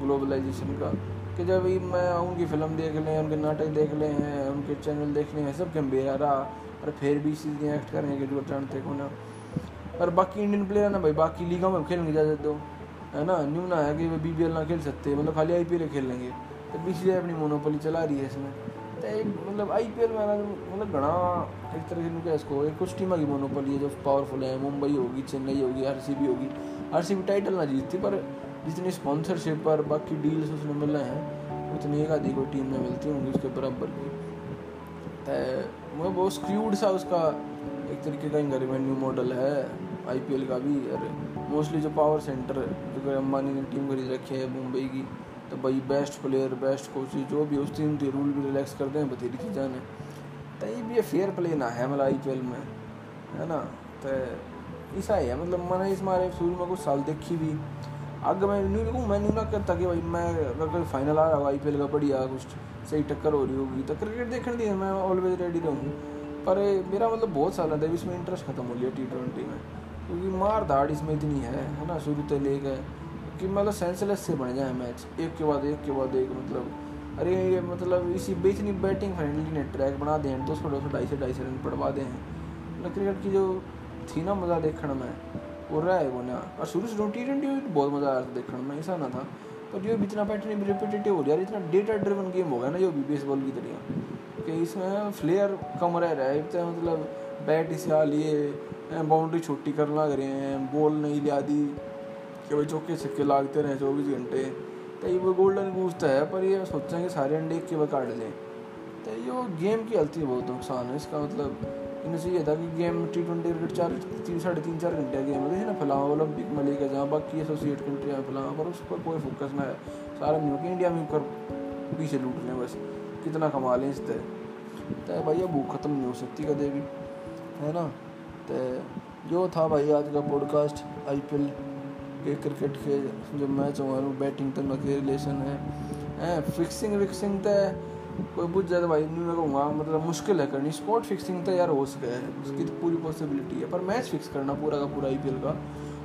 ग्लोबलाइजेशन का, कि जब मैं उनकी फ़िल्म देख लें, उनके नाटक देख ले हैं, उनके चैनल देख ले हैं, सब के बेरा रहा और फिर भी चीज़ें एक्ट करें कि जो जानते को ना। पर बाकी इंडियन प्लेयर ना भाई, बाकी लीगों में खेलने की इजाज़त दो, है ना? न्यू ना है कि वे बी ना खेल सकते मतलब खाली आई पी एल खेल लेंगे तो बी सी अपनी मोनोपोली चला रही है इसमें। तो एक मतलब आई पी एल में मतलब घना एक तरह से इसको कुछ टीम की मोनोपोली है जो पावरफुल है मुंबई होगी चेन्नई होगी आर सी बी होगी आर सी बी टाइटल ना जीतती पर जितनी स्पॉन्सरशिप और बाकी डील्स उसने मिले हैं उतनी एक आधी कोई टीम में मिलती होंगी उसके बराबर की वो बहुत स्क्रूड सा उसका एक तरीके का इनका रिवेन्यू मॉडल है आईपीएल का भी और मोस्टली जो पावर सेंटर जो अंबानी ने टीम खरीद रखी है मुंबई की तो भाई बेस्ट प्लेयर बेस्ट कोच जो भी उस टीम के रूल भी रिलैक्स करते हैं, बथेरी चीज़ा ने। तो ये भी फेयर प्ले ना है मतलब आई में, है ना? तो ऐसा ही है मतलब मैंने इस मारे शुरू में कुछ साल देखी भी। आगे मैं नहीं देखूँ मैं ना करता कि भाई मैं अगर फाइनल आ रहा होगा आई पी एल का बढ़िया कुछ, सही टक्कर हो रही होगी तो क्रिकेट देखने दी मैं ऑलवेज रेडी रहूँ। पर मेरा मतलब बहुत साल है इसमें इंटरेस्ट खत्म हो गया टी ट्वेंटी में, क्योंकि मार धाड़ इसमें इतनी है है ना? शुरू से ले गए कि मतलब सेंसलेस से बन जाए मैच एक के बाद एक के बाद एक मतलब। अरे, ये मतलब इसी नहीं बैटिंग फ्रेंडली ने ट्रैक बना दें दो सौ दो सौ, ढाई सौ ढाई सौ रन पड़वा दें मतलब क्रिकेट की जो थी ना मज़ा देखने में, वो रहा है वो ना। और शुरू शुरू टी ट्वेंटी में बहुत मज़ा आया था देखने में, ऐसा ना था। पर जो इतना पैटर्न रिपीटेटिव हो है, इतना डेटा ड्रिवन गेम हो गया ना, जो भी बेसबॉल की तरह। कि इसमें फ्लेयर कम रह रहा है मतलब बैट इसे लिए बाउंड्री छोटी कर रहे हैं बॉल नहीं लिया दी कि भाई चौके सिक्के लागते रहे चौबीस घंटे। तो ये वो गोल्डन गूज तो है, पर ये सोचें कि सारे अंडे के बार काट लें। तो ये गेम की हल्ती बहुत नुकसान है, इसका मतलब इन्हें चाहिए था कि गेम टी ट्वेंटी क्रिकेट चार, तीन, साढ़े तीन, चार घंटे गेम है ना, फलां ओलंपिक में लेकर जहाँ बाकी एसोसिएट कंट्रियाँ फलां, पर उस पर कोई फोकस ना है। सारा नहीं हो इंडिया में कर पीछे लूट लें बस, कितना कमा लें इस तरह। तो भाई अब भूख ख़त्म नहीं हो सकती कदे भी, है ना? तो जो था भाई आज का पॉडकास्ट आईपीएल के क्रिकेट के जो मैच हुआ बैटिंग तक के रिलेशन है? ए फिक्सिंग विक्सिंग तो कोई बुझ जाए तो भाई, नहीं, मैं कहूँगा मतलब मुश्किल है करनी। स्पॉट फिक्सिंग तो यार हो सके है, उसकी तो पूरी पॉसिबिलिटी है। पर मैच फिक्स करना पूरा का पूरा आईपीएल का,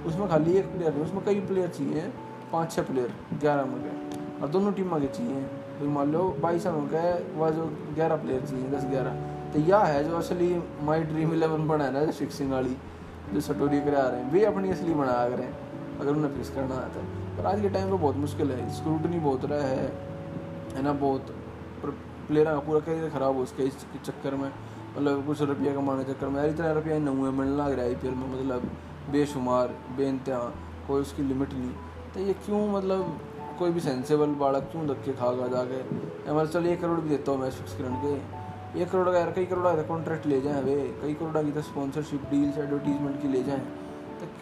उसमें खाली एक प्लेयर नहीं, उसमें कई प्लेयर चाहिए। पाँच छः प्लेयर ग्यारह में गए। और दोनों टीम के चाहिए। तो मान लो, बाईस में गए, वह जो ग्यारह प्लेयर चाहिए, दस, ग्यारह। तो यह है जो असली माई ड्रीम इलेवन बना है ना फिक्सिंग वाली, जो सटोरी करा रहे हैं। वे अपनी असली बना करें अगर उन्हें फिक्स करना आता है पर आज के टाइम पर बहुत मुश्किल है। स्क्रूटनी बहुत रहा है है ना, बहुत। प्लेयर का पूरा करियर ख़राब हो उसके इस चक्कर में। मतलब कुछ रुपया कमाने चक्कर में। यार, इतना रुपया नहीं हुआ मिलने लग रहा है आई में मतलब बेशुमार बेनतहा कोई उसकी लिमिट नहीं। तो ये क्यों मतलब कोई भी सेंसेबल बालक क्यों धक्के खागा जाके? मतलब चल, एक करोड़ भी देता हूँ मैं फिक्स करने के। एक करोड़ का यार, कई करोड़ का कॉन्ट्रैक्ट ले जाएँ वे। कई करोड़ की तो स्पॉन्सरशिप डील्स एडवर्टीजमेंट की ले जाएँ। तो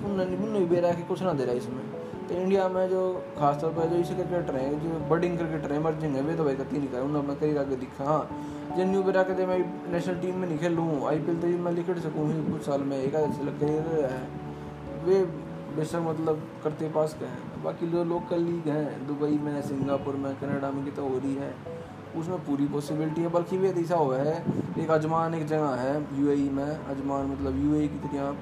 नहीं दे रहा कुछ ना दे रहा इसमें। तो इंडिया में जो खासतौर पर जो इसे क्रिकेटर हैं, जो बर्डिंग क्रिकेटर हैं इमर्जिंग है, वे तो भाई कती नहीं कर उन्होंने अपना करियर आगे दिखा। हाँ जो न्यू बेरा कहते मैं नेशनल टीम में नहीं खेल आई पी एल तो मैं लिख सकूँ ही कुछ साल में एक आधे करियर है। वे बेशक मतलब करते पास गए हैं। बाकी जो लोकल लीग हैं, दुबई में, सिंगापुर में, कनाडा में की तो हो रही है। उसमें पूरी पॉसिबिलिटी है, बल्कि वे ऐसा हुआ है। एक अजमान एक जगह है यूएई e में, अजमान मतलब यूएई e की तरह।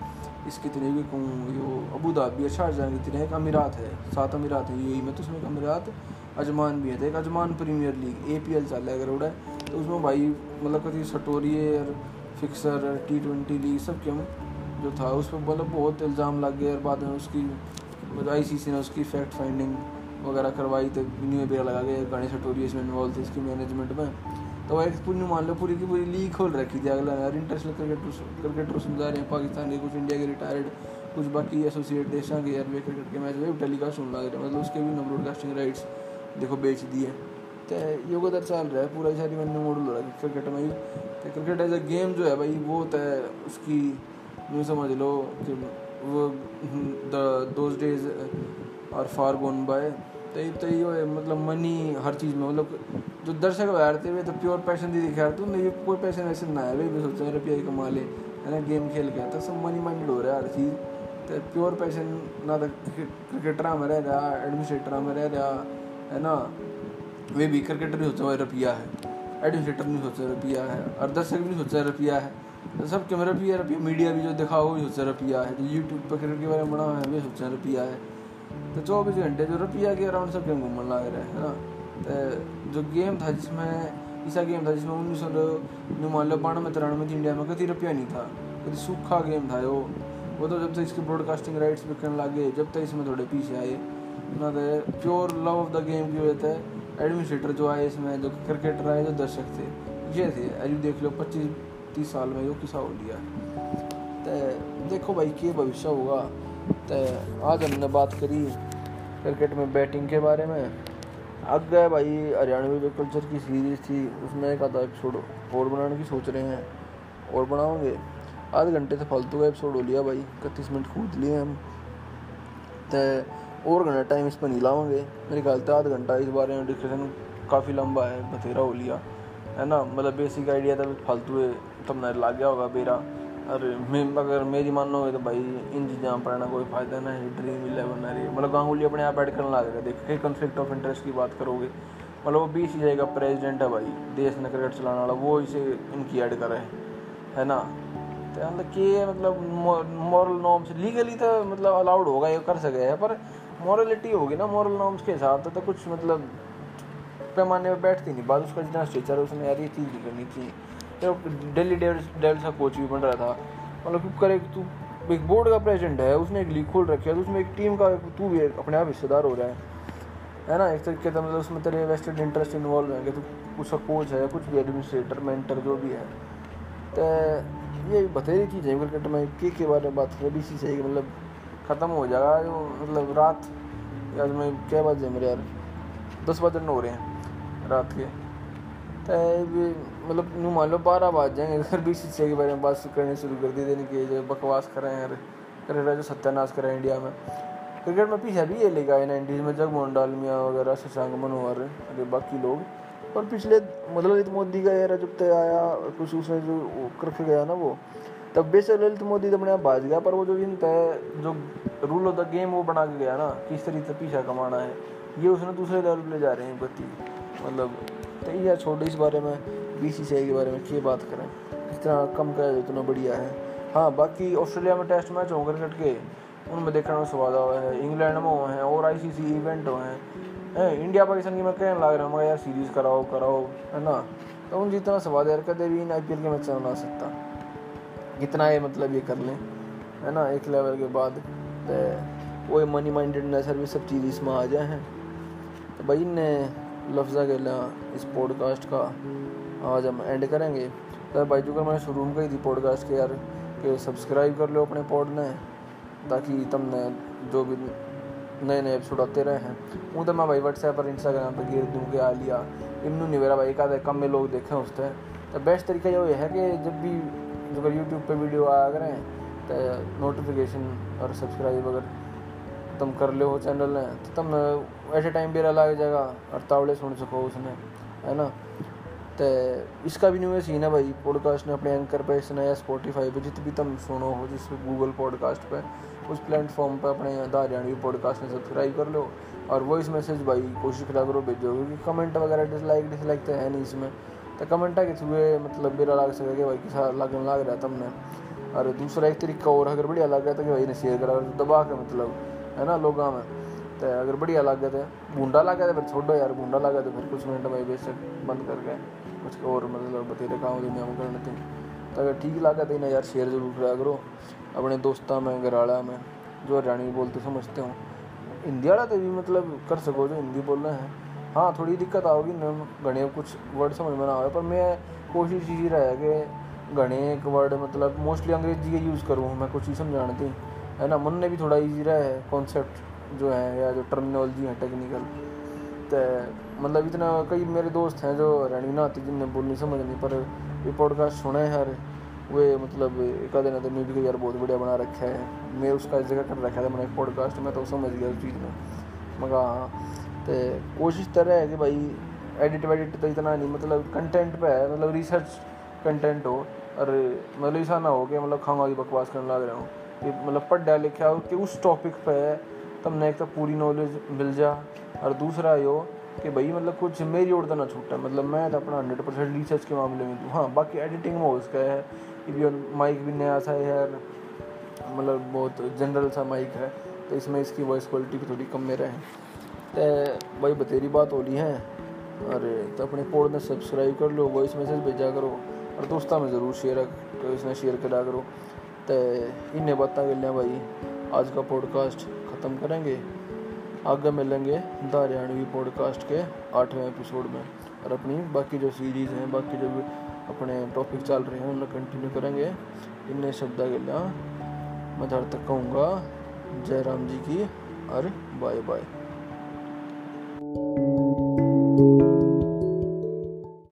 इसकी तरह भी कहूँ, यो अबू धाबी है शाहजहाँ की तरह एक अमीरात है, सात अमीरात है यू में तो उसमें एक अमीरात, अजमान भी है तो एक Ajman Premier League A P L चल रहा है है तो उसमें भाई मतलब कभी सटोरियर, फिक्सर टी ट्वेंटी लीग सब क्यों जो था, उस पर मतलब बहुत इल्ज़ाम लग गया और बाद में उसकी आई सी सी ने उसकी फैक्ट फाइंडिंग वगैरह करवाई तो न्यू बेरा लगा गया गाड़ी सटोरी इसमें इन्वॉल्व थी, इसकी मैनेजमेंट में। तो एक पूरी मान लो पूरी की पूरी लीग खोल रखी थी अगला, यार इंटरनेशनल क्रिकेट क्रिकेटर समझा रहे हैं, पाकिस्तान के, कुछ इंडिया के रिटायर्ड कुछ बाकी एसोसिएट देशों के यार वे क्रिकेट के मैच वे टेलीकास्ट सुन लग रहे मतलब उसके भी ब्रॉडकास्टिंग राइट्स देखो बेच दिए। तो योगदार चल रहा है, पूरा सारी मैंने मॉडल हो रहा है क्रिकेट में। तो क्रिकेट एज अ गेम जो है भाई, वो तो है उसकी, यूँ समझ लो कि वो दोज डेज़ और फार गोन बाय तो तो ये है मतलब मनी हर चीज़ में मतलब जो दर्शक बैठते हुए तो प्योर पैशन दी दिखा तो नहीं कोई पैशन वैसे ना है भाई भी सोचते हैं रुपया कमा ले, है ना गेम खेल के तो सब मनी माइंडेड हो रहा है हर चीज़। तो प्योर पैशन ना तो क्रिकेटर में रह रहा एडमिनिस्ट्रेटर में रह रहा है ना, वे भी क्रिकेटर नहीं सोचा रुपया है एडमिनिस्ट्रेटर नहीं सोचा रुपया है, और दर्शक भी सोचा रुपया है तो सब कैमरा रुपया रुपया मीडिया भी जो दिखाओ, वो सोचा रुपया है जो यूट्यूब पर क्रिकेट के बारे में बना है, वे सोचा रुपया है। तो चौबीस घंटे जो रुपया के अराउंड सब गेम घूमने लग रहा, है ना? तो जो गेम था जिसमें ऐसा गेम था जिसमें उन्नीस सौ मान लो बानवे तिरानवे इंडिया में कभी रुपया नहीं था कभी सूखा गेम था वो वो तो जब तक इसके ब्रॉडकास्टिंग राइट्स बिकने लगे, जब तक इसमें थोड़े पीछे आए। ना तो pure love of the game की वजह से एडमिनिस्ट्रेटर जो आए इसमें, जो क्रिकेटर आए, जो दर्शक थे, ये थे। अभी देख लो, पच्चीस, तीस साल में जो किसा हो लिया तो देखो भाई क्या भविष्य होगा। तो आज हमने बात करी क्रिकेट में बैटिंग के बारे में। आगे भाई, हरियाणवी जो कल्चर की सीरीज़ थी, उसमें एक आधा एपिसोड और बनाने की सोच रहे हैं। और बनाओगे? आधे घंटे से फालतू का एपिसोड हो लिया भाई, इकतीस मिनट कूद लिए हम। तो और घंटा टाइम इस पर नहीं लाओगे। मेरे ख्याल से आधा घंटा इस बारे में डिस्कशन काफ़ी लंबा है, बथेरा हो लिया। है ना? मतलब बेसिक आइडिया था फालतू है, तब ना ला गया होगा मेरा अरे अगर मेरी मानोगे तो भाई, इन चीज़ों पढ़ना कोई फ़ायदा नहीं ड्रीम इलेवन है। मतलब गांगुली अपने आप ऐड करने लगा देख कॉन्फ्लिक्ट ऑफ़ इंटरेस्ट की बात करोगे मतलब वो बीस जाएगा प्रेसिडेंट है भाई, देश ने क्रिकेट चलाने वाला, वो इसे इनकी ऐड करे है ना? तो मतलब के मतलब मॉरल नॉर्म्स लीगली तो मतलब अलाउड होगा, ये कर सके है, पर मॉरलिटी होगी ना मॉरल नॉर्म्स के हिसाब से तो कुछ मतलब पैमाने पर बैठती नहीं बात उसका जितना स्ट्रेचर है, उसने यार ये चीज़ नहीं करनी चाहिए। दिल्ली डेविल्स का कोच भी बन रहा था। मतलब तू करे, तू एक बोर्ड का प्रेसिडेंट है, उसने एक लीग खोल रखी है तो उसमें एक टीम का, तू भी अपने आप हिस्सेदार हो रहा है। है ना? एक तरीके से मतलब उसमें तेरे वेस्टेड इंटरेस्ट इन्वॉल्व है कि तू उसका कोच है, कुछ भी एडमिनिस्ट्रेटर मेंटर जो भी है। तो ये बतेरी चीज़ है क्रिकेट में, के के बारे में बात करें बी सी सही मतलब ख़त्म हो जाएगा, जो मतलब रात आज मैं क्या बात है मेरे यार, दस बजे हो रहे हैं रात के। तो मतलब यूँ मान लो बारह बाज जाएँगे अगर बी सी के बारे में बात करनी शुरू कर दी, देने की जो बकवास कर रहे हैं क्रिकेट जो सत्यानाश कर इंडिया में। क्रिकेट में पीछे भी ये लेगा है नाइन्टीज़ में जगमोहन डालमिया वगैरह शशांक मनोहर, अरे बाकी लोग। और पिछले मतलब ललित मोदी का एरा जब तक आया, कुछ उसने जो करके गया ना वो, तब बेशक ललित मोदी तो अपने आप भाज गया, पर वो जो इन तय, जो रूल ऑफ़ द गेम वो बना के गया ना किस तरीके से पीछा कमाना है, ये उसने दूसरे लेवल पर ले जा रहे हैं बत्ती मतलब तो ये छोटे इस बारे में। बी सी सी आई के बारे में क्या बात करें? जितना कम करें उतना बढ़िया है। हाँ बाकी ऑस्ट्रेलिया में टेस्ट मैच हों क्रिकेट के। उनमें देखने में स्वाद हुआ है। इंग्लैंड में हुए हैं और आई सी सी इवेंट हुए हैं। इंडिया पाकिस्तान की मैं कहने लग रहा हूँ यार सीरीज़ कराओ कराओ, है ना? तो उन जितना स्वाद यार कदे भी इन आई पी एल के मैच बना सकता। कितना ये मतलब ये कर लें, है ना? एक लेवल के बाद। तो वो मनी माइंडेडनेस सर्विस सब चीज़ इसमें आ जाए हैं। तो भाई ने लफ्ज़ा गला इस पॉडकास्ट का। आज हम एंड करेंगे। तो भाई, जो मैंने शुरू में कही थी पॉडकास्ट के यार, कि सब्सक्राइब कर लो अपने पॉड ने, ताकि तुमने जो भी नए नए एपिसोड आते रहे हैं, वो तो मैं भाई व्हाट्सएप पर इंस्टाग्राम पर गिर दूँ के आ लिया। इमनू नहीं मेरा भाई का कम में लोग देखें उससे। तो बेस्ट तरीका ये है कि जब भी, जो अगर यूट्यूब पर वीडियो आया करें तो नोटिफिकेशन और सब्सक्राइब अगर तुम कर लो चैनल ने तो तुम, ऐसे टाइम बेरा लग जाएगा, और तावड़े सुन सको उसने, है ना? तो इसका भी न्यू सीन है भाई पॉडकास्ट ने अपने एंकर पे इसने या स्पॉटीफाई पे जितनी भी तुम सुनो हो जिस गूगल पॉडकास्ट पे, उस प्लेटफॉर्म पे अपने द हरियाणवी पॉडकास्ट में सब्सक्राइब कर लो। और वॉइस मैसेज भाई, कोशिश करा करो भेजो, क्योंकि कमेंट वगैरह डिसलाइक डिसलाइक तो है नहीं इसमें। तो कमेंट है कि सुबह मतलब मेरा लग सके भाई किसा लगन लग रहा है तुमने। और दूसरा एक तरीका और अगर बढ़िया लग रहा था कि भाई ने शेयर करा, दबा के मतलब है ना, लोगों में। तो अगर बढ़िया लगे तो बूंडा लगे तो फिर छोड़ो यार बूंडा लगे तो फिर कुछ मिनट में बेशक बंद कर गए। कुछ और मतलब बतेरे काम दुनिया में करने थे तो अगर ठीक लगे तो इन्हें यार शेयर ज़रूर करा करो। अपने दोस्तों में घराड़ा में, जो हरियाणी बोलते समझते हो। हिंदी वाला तो भी मतलब कर सको जो हिंदी बोल रहे हैं। हाँ थोड़ी दिक्कत आओगी घने कुछ वर्ड समझ में ना आए पर मैं कोशिश यही रहा है कि घने एक वर्ड मतलब मोस्टली अंग्रेज़ी के यूज़ करूँ, मैं कुछ ही समझाने है ना, मन ने भी थोड़ा ईजी रहा है कॉन्सेप्ट जो है, या जो टर्मिनोलॉजी है टेक्निकल तो मतलब इतना कई मेरे दोस्त हैं जो हरियाणी ना आती, जिनने बोलनी समझ नहीं, पर ये पॉडकास्ट सुना है यार वे मतलब एक आधे ने तो मैं भी यार बहुत बढ़िया बना रखा है। मैं उसका जगह कर रखा था, मैंने पॉडकास्ट में तो समझ गया उस चीज़ में मगा हाँ। तो कोशिश तरह है कि भाई एडिट वेडिट तो इतना नहीं मतलब कंटेंट पे है मतलब रिसर्च कंटेंट हो, और मतलब ऐसा ना हो कि मतलब खाऊँगा की बकवास करने लग रहा हूँ। कि मतलब पढ़ लिखा हो कि उस टॉपिक पे तुमने एक तो पूरी नॉलेज मिल जा, और दूसरा यो कि भाई मतलब कुछ मेरी ओर तो ना छूटा मतलब मैं तो अपना हंड्रेड परसेंट रिसर्च के मामले में दूँ हाँ बाकी एडिटिंग में हो उसका है, कि माइक भी नया सा है यार मतलब बहुत जनरल सा माइक है तो इसमें इसकी वॉइस क्वालिटी भी थोड़ी कम मेरा है तो भाई, बतेरी बात हो रही है, अरे तो अपने पोड में सब्सक्राइब कर लो वॉइस मैसेज भेजा करो, और दोस्तों में ज़रूर शेयर तो इसमें शेयर करा करो। तो इन्हें बातें कर लें भाई, आज का पॉडकास्ट ख़त्म करेंगे। आगे मिलेंगे द हरियाणवी पॉडकास्ट के आठवें एपिसोड में। और अपनी बाकी जो सीरीज़ हैं, बाकी जो अपने टॉपिक चल रहे हैं, उन्हें कंटिन्यू करेंगे। इन्हें शब्द गला मैं धर तक कहूँगा, जय राम जी की और बाय बाय